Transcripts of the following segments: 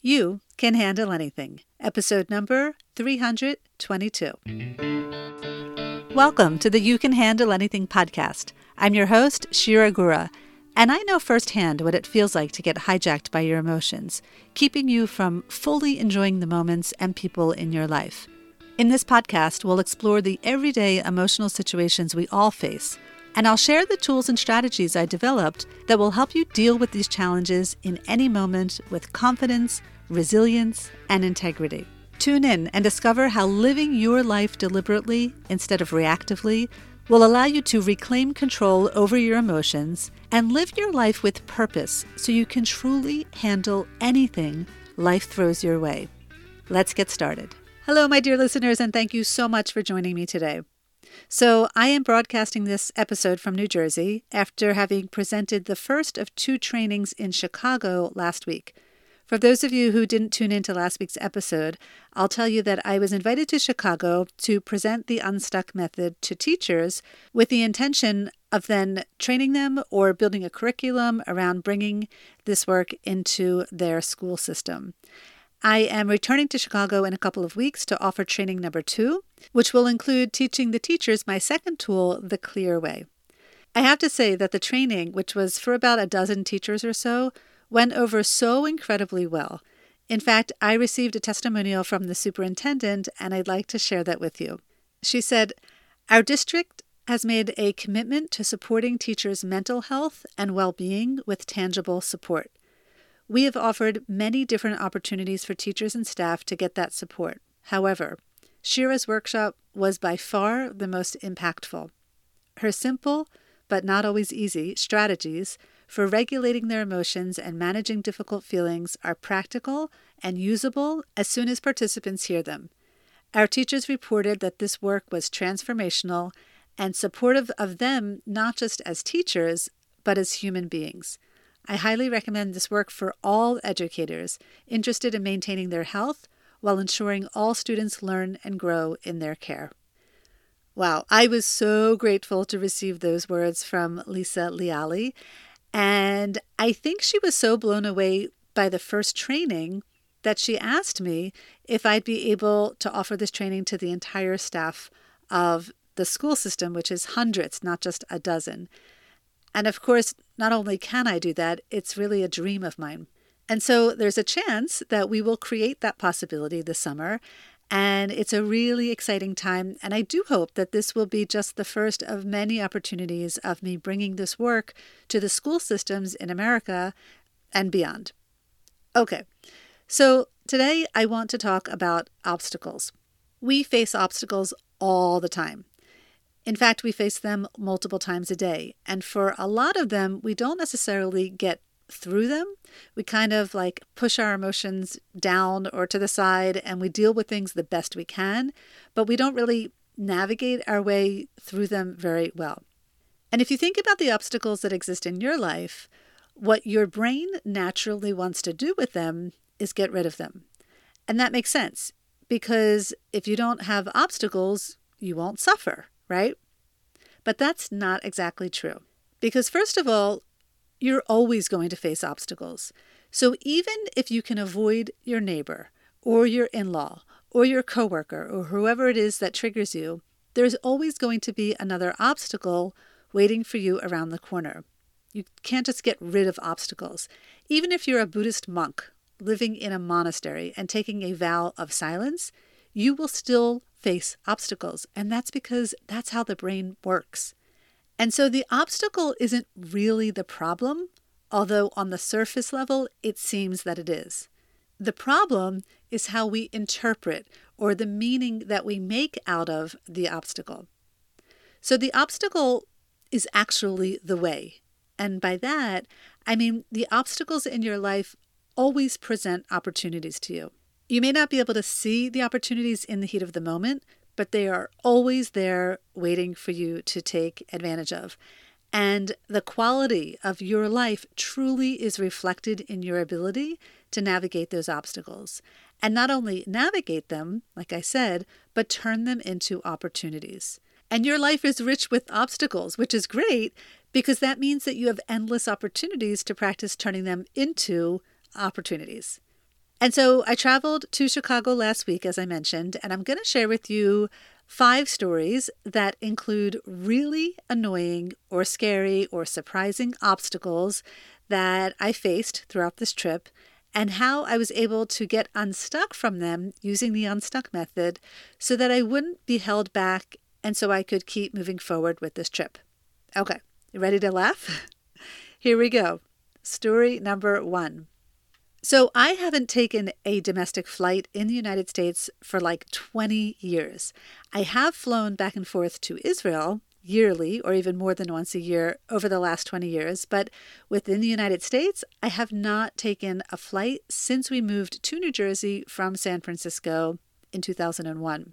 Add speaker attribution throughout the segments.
Speaker 1: You Can Handle Anything, episode number 322. Welcome to the You Can Handle Anything podcast. I'm your host, Shira Gura, and I know firsthand what it feels like to get hijacked by your emotions, keeping you from fully enjoying the moments and people in your life. In this podcast, we'll explore the everyday emotional situations we all face and I'll share the tools and strategies I developed that will help you deal with these challenges in any moment with confidence, resilience, and integrity. Tune in and discover how living your life deliberately instead of reactively will allow you to reclaim control over your emotions and live your life with purpose so you can truly handle anything life throws your way. Let's get started. Hello, my dear listeners, and thank you so much for joining me today. So, I am broadcasting this episode from New Jersey after having presented the first of two trainings in Chicago last week. For those of you who didn't tune into last week's episode, I'll tell you that I was invited to Chicago to present the Unstuck method to teachers with the intention of then training them or building a curriculum around bringing this work into their school system. I am returning to Chicago in a couple of weeks to offer training number two, which will include teaching the teachers my second tool, the clear way. I have to say that the training, which was for about a dozen teachers or so, went over so incredibly well. In fact, I received a testimonial from the superintendent, and I'd like to share that with you. She said, Our district has made a commitment to supporting teachers' mental health and well being with tangible support. We have offered many different opportunities for teachers and staff to get that support. However, Shira's workshop was by far the most impactful. Her simple, but not always easy, strategies for regulating their emotions and managing difficult feelings are practical and usable as soon as participants hear them. Our teachers reported that this work was transformational and supportive of them not just as teachers, but as human beings. I highly recommend this work for all educators interested in maintaining their health while ensuring all students learn and grow in their care. Wow, I was so grateful to receive those words from Lisa Leali. And I think she was so blown away by the first training that she asked me if I'd be able to offer this training to the entire staff of the school system, which is hundreds, not just a dozen. And of course, not only can I do that, it's really a dream of mine. And so there's a chance that we will create that possibility this summer. And it's a really exciting time. And I do hope that this will be just the first of many opportunities of me bringing this work to the school systems in America and beyond. Okay, so today I want to talk about obstacles. We face obstacles all the time. In fact, we face them multiple times a day. And for a lot of them, we don't necessarily get through them. We kind of like push our emotions down or to the side and we deal with things the best we can, but we don't really navigate our way through them very well. And if you think about the obstacles that exist in your life, what your brain naturally wants to do with them is get rid of them. And that makes sense because if you don't have obstacles, you won't suffer right? But that's not exactly true. Because, first of all, you're always going to face obstacles. So, even if you can avoid your neighbor or your in law or your coworker or whoever it is that triggers you, there's always going to be another obstacle waiting for you around the corner. You can't just get rid of obstacles. Even if you're a Buddhist monk living in a monastery and taking a vow of silence, you will still face obstacles. And that's because that's how the brain works. And so the obstacle isn't really the problem, although on the surface level, it seems that it is. The problem is how we interpret or the meaning that we make out of the obstacle. So the obstacle is actually the way. And by that, I mean the obstacles in your life always present opportunities to you. You may not be able to see the opportunities in the heat of the moment, but they are always there waiting for you to take advantage of. And the quality of your life truly is reflected in your ability to navigate those obstacles. And not only navigate them, like I said, but turn them into opportunities. And your life is rich with obstacles, which is great because that means that you have endless opportunities to practice turning them into opportunities. And so I traveled to Chicago last week, as I mentioned, and I'm going to share with you five stories that include really annoying or scary or surprising obstacles that I faced throughout this trip and how I was able to get unstuck from them using the unstuck method so that I wouldn't be held back and so I could keep moving forward with this trip. Okay, ready to laugh? Here we go. Story number one. So, I haven't taken a domestic flight in the United States for like 20 years. I have flown back and forth to Israel yearly or even more than once a year over the last 20 years, but within the United States, I have not taken a flight since we moved to New Jersey from San Francisco in 2001.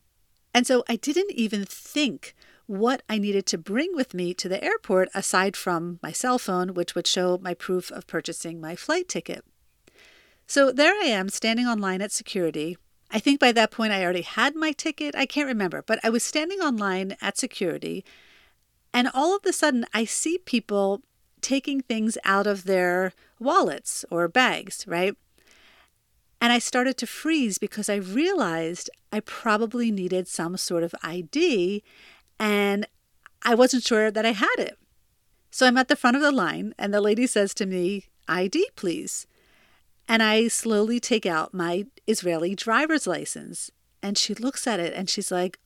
Speaker 1: And so I didn't even think what I needed to bring with me to the airport aside from my cell phone, which would show my proof of purchasing my flight ticket. So there I am standing online at security. I think by that point I already had my ticket. I can't remember, but I was standing online at security and all of a sudden, I see people taking things out of their wallets or bags, right? And I started to freeze because I realized I probably needed some sort of ID and I wasn't sure that I had it. So I'm at the front of the line and the lady says to me, ID, please. And I slowly take out my Israeli driver's license. And she looks at it and she's like,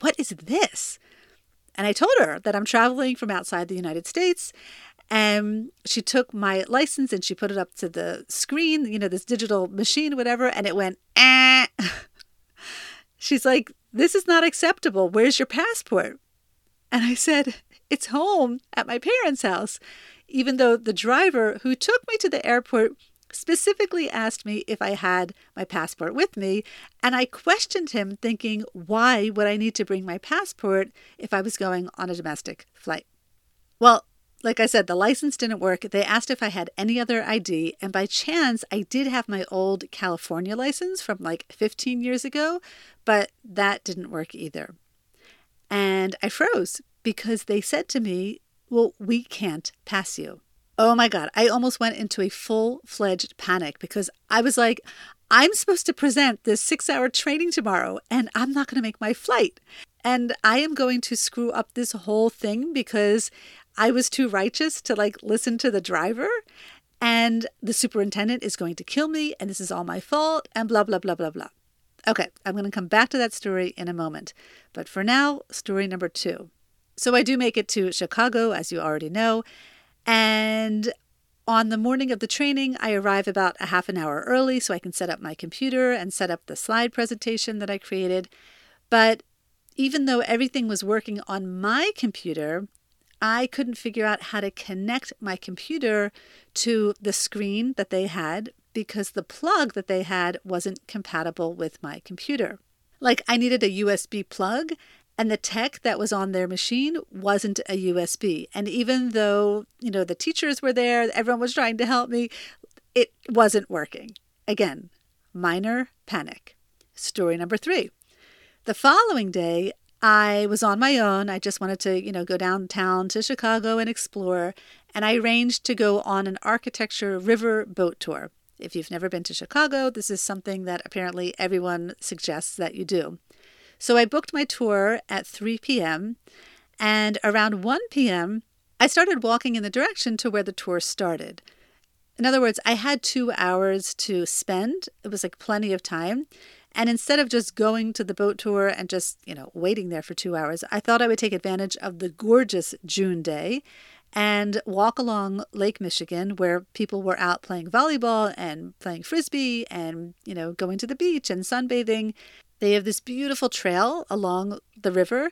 Speaker 1: What is this? And I told her that I'm traveling from outside the United States. And she took my license and she put it up to the screen, you know, this digital machine, whatever, and it went, eh. She's like, This is not acceptable. Where's your passport? And I said, It's home at my parents' house. Even though the driver who took me to the airport specifically asked me if I had my passport with me, and I questioned him, thinking, why would I need to bring my passport if I was going on a domestic flight? Well, like I said, the license didn't work. They asked if I had any other ID, and by chance, I did have my old California license from like 15 years ago, but that didn't work either. And I froze because they said to me, Well, we can't pass you. Oh my God, I almost went into a full fledged panic because I was like, I'm supposed to present this six hour training tomorrow and I'm not going to make my flight. And I am going to screw up this whole thing because I was too righteous to like listen to the driver. And the superintendent is going to kill me and this is all my fault and blah, blah, blah, blah, blah. Okay, I'm going to come back to that story in a moment. But for now, story number two. So I do make it to Chicago, as you already know. And on the morning of the training, I arrive about a half an hour early so I can set up my computer and set up the slide presentation that I created. But even though everything was working on my computer, I couldn't figure out how to connect my computer to the screen that they had because the plug that they had wasn't compatible with my computer. Like I needed a USB plug and the tech that was on their machine wasn't a USB. And even though, you know, the teachers were there, everyone was trying to help me, it wasn't working. Again, minor panic. Story number three. The following day, I was on my own. I just wanted to, you know, go downtown to Chicago and explore. And I arranged to go on an architecture river boat tour. If you've never been to Chicago, this is something that apparently everyone suggests that you do. So I booked my tour at 3 p.m. And around 1 p.m., I started walking in the direction to where the tour started. In other words, I had two hours to spend. It was like plenty of time. And instead of just going to the boat tour and just, you know, waiting there for two hours, I thought I would take advantage of the gorgeous June day and walk along Lake Michigan where people were out playing volleyball and playing frisbee and, you know, going to the beach and sunbathing. They have this beautiful trail along the river.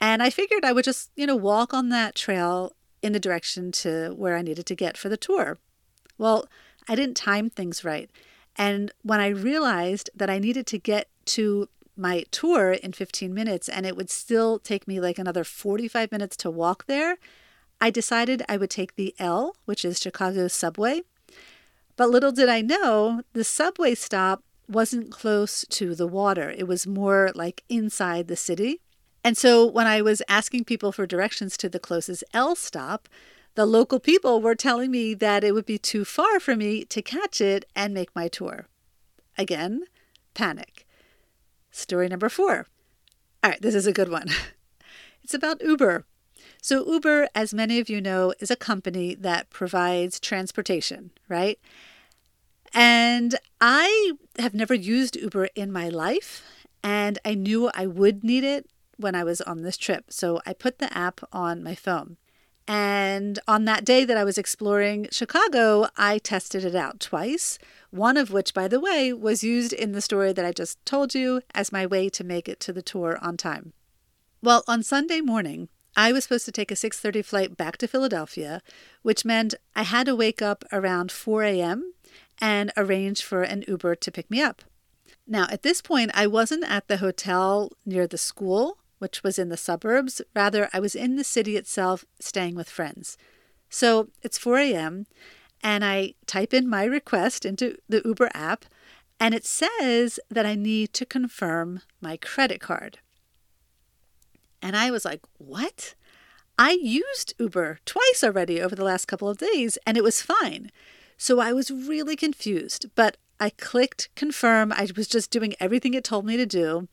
Speaker 1: And I figured I would just, you know, walk on that trail in the direction to where I needed to get for the tour. Well, I didn't time things right. And when I realized that I needed to get to my tour in 15 minutes and it would still take me like another 45 minutes to walk there, I decided I would take the L, which is Chicago's subway. But little did I know, the subway stop wasn't close to the water. It was more like inside the city. And so when I was asking people for directions to the closest L stop, the local people were telling me that it would be too far for me to catch it and make my tour. again, panic. Story number four. All right, this is a good one. It's about Uber. So, Uber, as many of you know, is a company that provides transportation, right? And I have never used Uber in my life, and I knew I would need it when I was on this trip. So, I put the app on my phone. And on that day that I was exploring Chicago, I tested it out twice. One of which, by the way, was used in the story that I just told you as my way to make it to the tour on time. Well, on Sunday morning, I was supposed to take a 6:30 flight back to Philadelphia, which meant I had to wake up around 4 a.m. and arrange for an Uber to pick me up. Now, at this point, I wasn't at the hotel near the school which was in the suburbs. Rather, I was in the city itself staying with friends. So it's 4 a.m., and I type in my request into the Uber app, and it says that I need to confirm my credit card. And I was like, what? I used Uber twice already over the last couple of days, and it was fine. So I was really confused, but I clicked confirm. I was just doing everything it told me to do.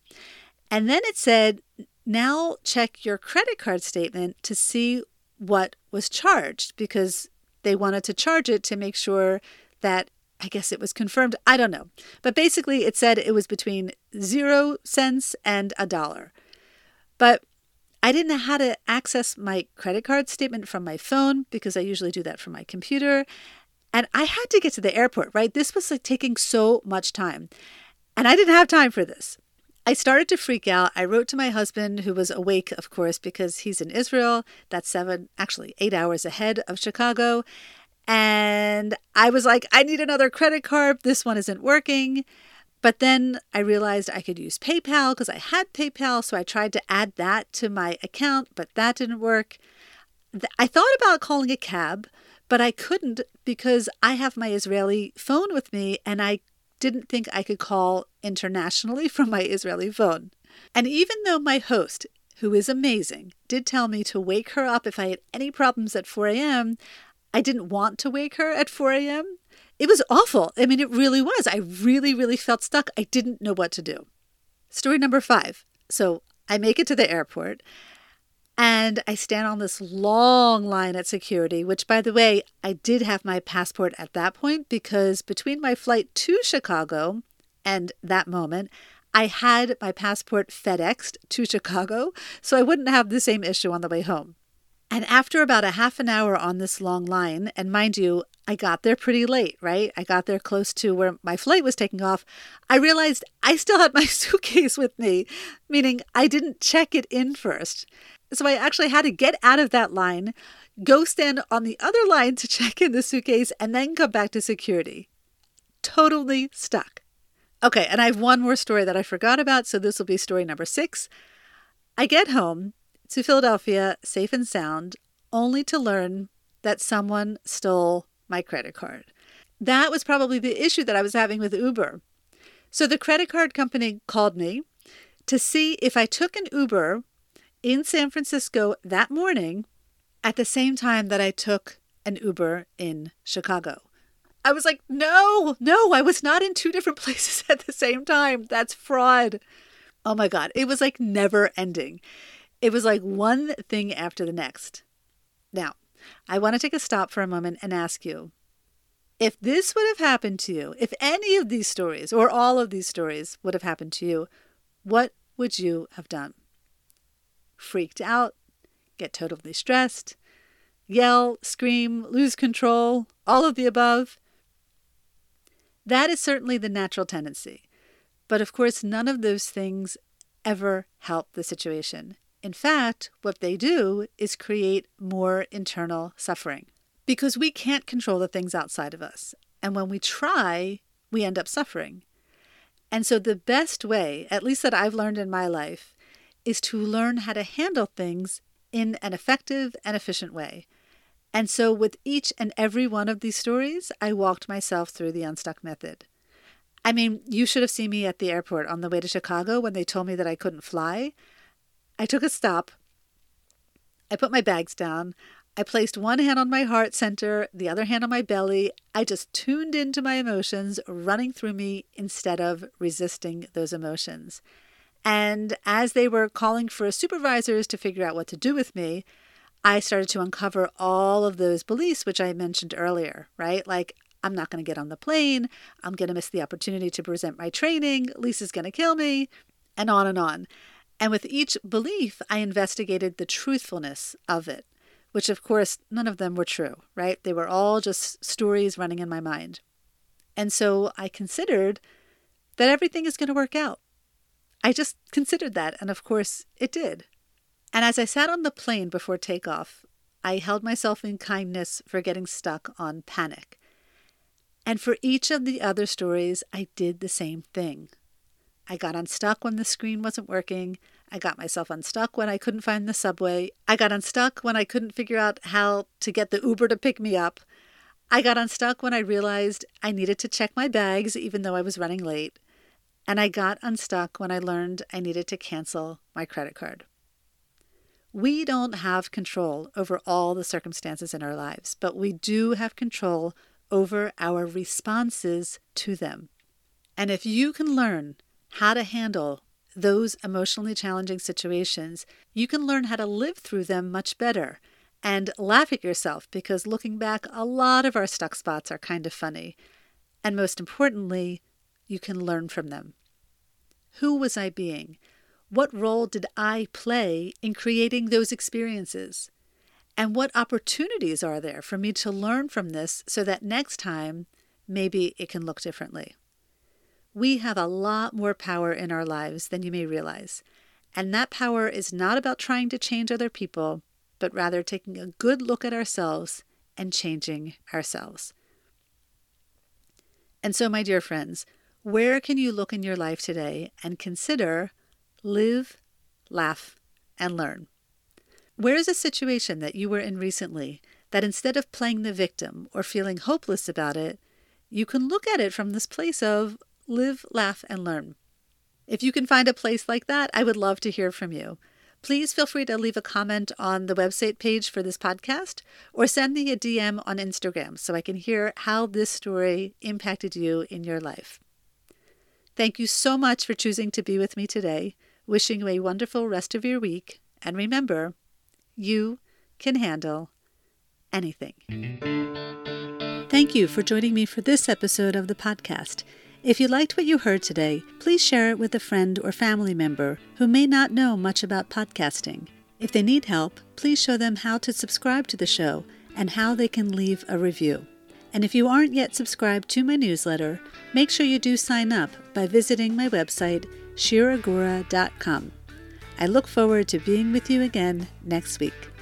Speaker 1: And then it said, now check your credit card statement to see what was charged because they wanted to charge it to make sure that I guess it was confirmed. I don't know. But basically, it said it was between zero cents and a dollar. But I didn't know how to access my credit card statement from my phone because I usually do that from my computer. And I had to get to the airport, right? This was like taking so much time. And I didn't have time for this. I started to freak out. I wrote to my husband, who was awake, of course, because he's in Israel. That's seven, actually, eight hours ahead of Chicago. And I was like, I need another credit card. This one isn't working. But then I realized I could use PayPal because I had PayPal. So I tried to add that to my account, but that didn't work. I thought about calling a cab, but I couldn't because I have my Israeli phone with me and I didn't think I could call internationally from my Israeli phone. And even though my host, who is amazing, did tell me to wake her up if I had any problems at 4 a.m., I didn't want to wake her at 4 a.m. It was awful. I mean, it really was. I really, really felt stuck. I didn't know what to do. Story number five. So I make it to the airport and I stand on this long line at security, which, by the way, I did have my passport at that point because between my flight to Chicago and that moment, I had my passport FedExed to Chicago, so I wouldn't have the same issue on the way home. And after about a half an hour on this long line, and mind you, I got there pretty late, right? I got there close to where my flight was taking off. I realized I still had my suitcase with me, meaning I didn't check it in first. So I actually had to get out of that line, go stand on the other line to check in the suitcase, and then come back to security. Totally stuck. Okay, and I have one more story that I forgot about, so this will be story number six. I get home to Philadelphia safe and sound, only to learn that someone stole my credit card. That was probably the issue that I was having with Uber. So the credit card company called me to see if I took an Uber in San Francisco that morning at the same time that I took an Uber in Chicago. I was like, no, no, I was not in two different places at the same time. That's fraud. Oh my God. It was like never ending. It was like one thing after the next. Now, I want to take a stop for a moment and ask you if this would have happened to you, if any of these stories or all of these stories would have happened to you, what would you have done? Freaked out, get totally stressed, yell, scream, lose control, all of the above. That is certainly the natural tendency. But of course, none of those things ever help the situation. In fact, what they do is create more internal suffering because we can't control the things outside of us. And when we try, we end up suffering. And so, the best way, at least that I've learned in my life, is to learn how to handle things in an effective and efficient way. And so, with each and every one of these stories, I walked myself through the unstuck method. I mean, you should have seen me at the airport on the way to Chicago when they told me that I couldn't fly. I took a stop. I put my bags down. I placed one hand on my heart center, the other hand on my belly. I just tuned into my emotions running through me instead of resisting those emotions. And as they were calling for supervisors to figure out what to do with me, I started to uncover all of those beliefs, which I mentioned earlier, right? Like, I'm not going to get on the plane. I'm going to miss the opportunity to present my training. Lisa's going to kill me, and on and on. And with each belief, I investigated the truthfulness of it, which of course, none of them were true, right? They were all just stories running in my mind. And so I considered that everything is going to work out. I just considered that, and of course, it did. And as I sat on the plane before takeoff, I held myself in kindness for getting stuck on panic. And for each of the other stories, I did the same thing. I got unstuck when the screen wasn't working. I got myself unstuck when I couldn't find the subway. I got unstuck when I couldn't figure out how to get the Uber to pick me up. I got unstuck when I realized I needed to check my bags even though I was running late. And I got unstuck when I learned I needed to cancel my credit card. We don't have control over all the circumstances in our lives, but we do have control over our responses to them. And if you can learn how to handle those emotionally challenging situations, you can learn how to live through them much better and laugh at yourself because looking back, a lot of our stuck spots are kind of funny. And most importantly, you can learn from them. Who was I being? What role did I play in creating those experiences? And what opportunities are there for me to learn from this so that next time maybe it can look differently? We have a lot more power in our lives than you may realize. And that power is not about trying to change other people, but rather taking a good look at ourselves and changing ourselves. And so, my dear friends, where can you look in your life today and consider live, laugh, and learn? Where is a situation that you were in recently that instead of playing the victim or feeling hopeless about it, you can look at it from this place of live, laugh, and learn? If you can find a place like that, I would love to hear from you. Please feel free to leave a comment on the website page for this podcast or send me a DM on Instagram so I can hear how this story impacted you in your life. Thank you so much for choosing to be with me today. Wishing you a wonderful rest of your week. And remember, you can handle anything. Thank you for joining me for this episode of the podcast. If you liked what you heard today, please share it with a friend or family member who may not know much about podcasting. If they need help, please show them how to subscribe to the show and how they can leave a review. And if you aren't yet subscribed to my newsletter, make sure you do sign up by visiting my website, shiragura.com. I look forward to being with you again next week.